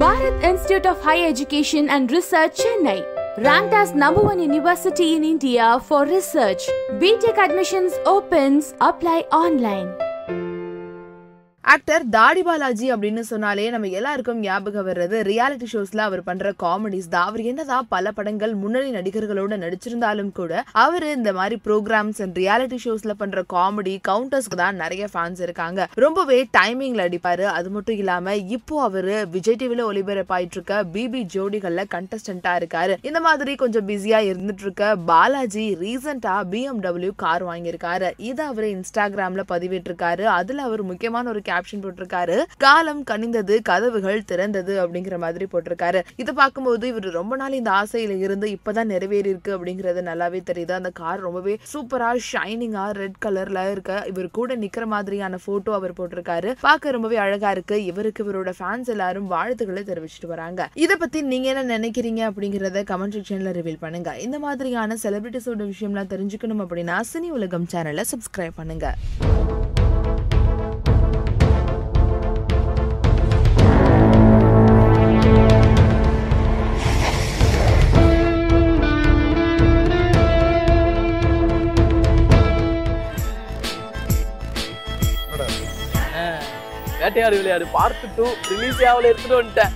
Bharat Institute of Higher Education and Research, Chennai. Ranked as number one university in India for research. BTech admissions opens. Apply online. Actor Thadi Balaji அப்படின்னு சொன்னாலே நம்ம எல்லாருக்கும் ஞாபகம் வர்றது reality ஷோஸ்ல அவர் பண்ற comedies தான். அவர் என்னதான் பல படங்கள் முன்னணி நடிகர்களோட நடிச்சிருந்தாலும் கூட அவர் இந்த மாதிரி ப்ரோக்ராம்ஸ் அண்ட் ரியாலிட்டி ஷோஸ்ல பண்ற காமெடி கவுண்டர்ஸ்க்கு தான் நிறைய ஃபேன்ஸ் இருக்காங்க. ரொம்பவே டைமிங்ல அடிப்பாரு அது மட்டும் இல்லாம இப்போ அவரு விஜய் டிவில ஒளிபரப்பாயிட்டு இருக்க பிபி ஜோடிகள்ல கண்டஸ்டண்டா இருக்காரு. இந்த மாதிரி கொஞ்சம் பிஸியா இருந்துட்டு இருக்க பாலாஜி ரீசெண்டா பிஎம்டபிள்யூ கார் வாங்கியிருக்காரு. இதை அவர் இன்ஸ்டாகிராம்ல பதிவிட்டிருக்காரு அதுல அவர் முக்கியமான ஒரு கேப்ஷன் போட்டிருக்காரு. காலம் கனிந்தது கதவுகள் திறந்தது அப்படிங்கிற மாதிரி போட்டிருக்காரு. இதை பார்க்கும்போது இவர் ரொம்ப நாள் இந்த ஆசையில இருந்து இப்பதான் நிறைவேறி இருக்கு அப்படிங்கறது நல்லாவே தெரியுது. அந்த கார் ரொம்பவே சூப்பரா ஷைனிங்கா ரெட் கலர்ல இருக்க இவர் கூட நிக்கிற மாதிரியான போட்டோ அவர் போட்டிருக்காரு. பார்க்க ரொம்பவே அழகா இருக்கு. இவருக்கு இவரோட ஃபேன்ஸ் எல்லாரும் வாழ்த்துக்களை தெரிவிச்சிட்டு வராங்க. இதை பத்தி நீங்க என்ன நினைக்கிறீங்க அப்படிங்கறத கமெண்ட் செக்ஷன்ல ரிவீல் பண்ணுங்க. இந்த மாதிரியான செலிபிரிட்டிஸோட விஷயம்லாம் தெரிஞ்சுக்கணும் அப்படின்னா சினி உலகம் சேனலை சப்ஸ்கிரைப் பண்ணுங்க. வேட்டையாடு விளையாடு. பார்த்து டூ ரிலீஸ் ஆகல எடுத்துட்டு வந்துட்டேன்.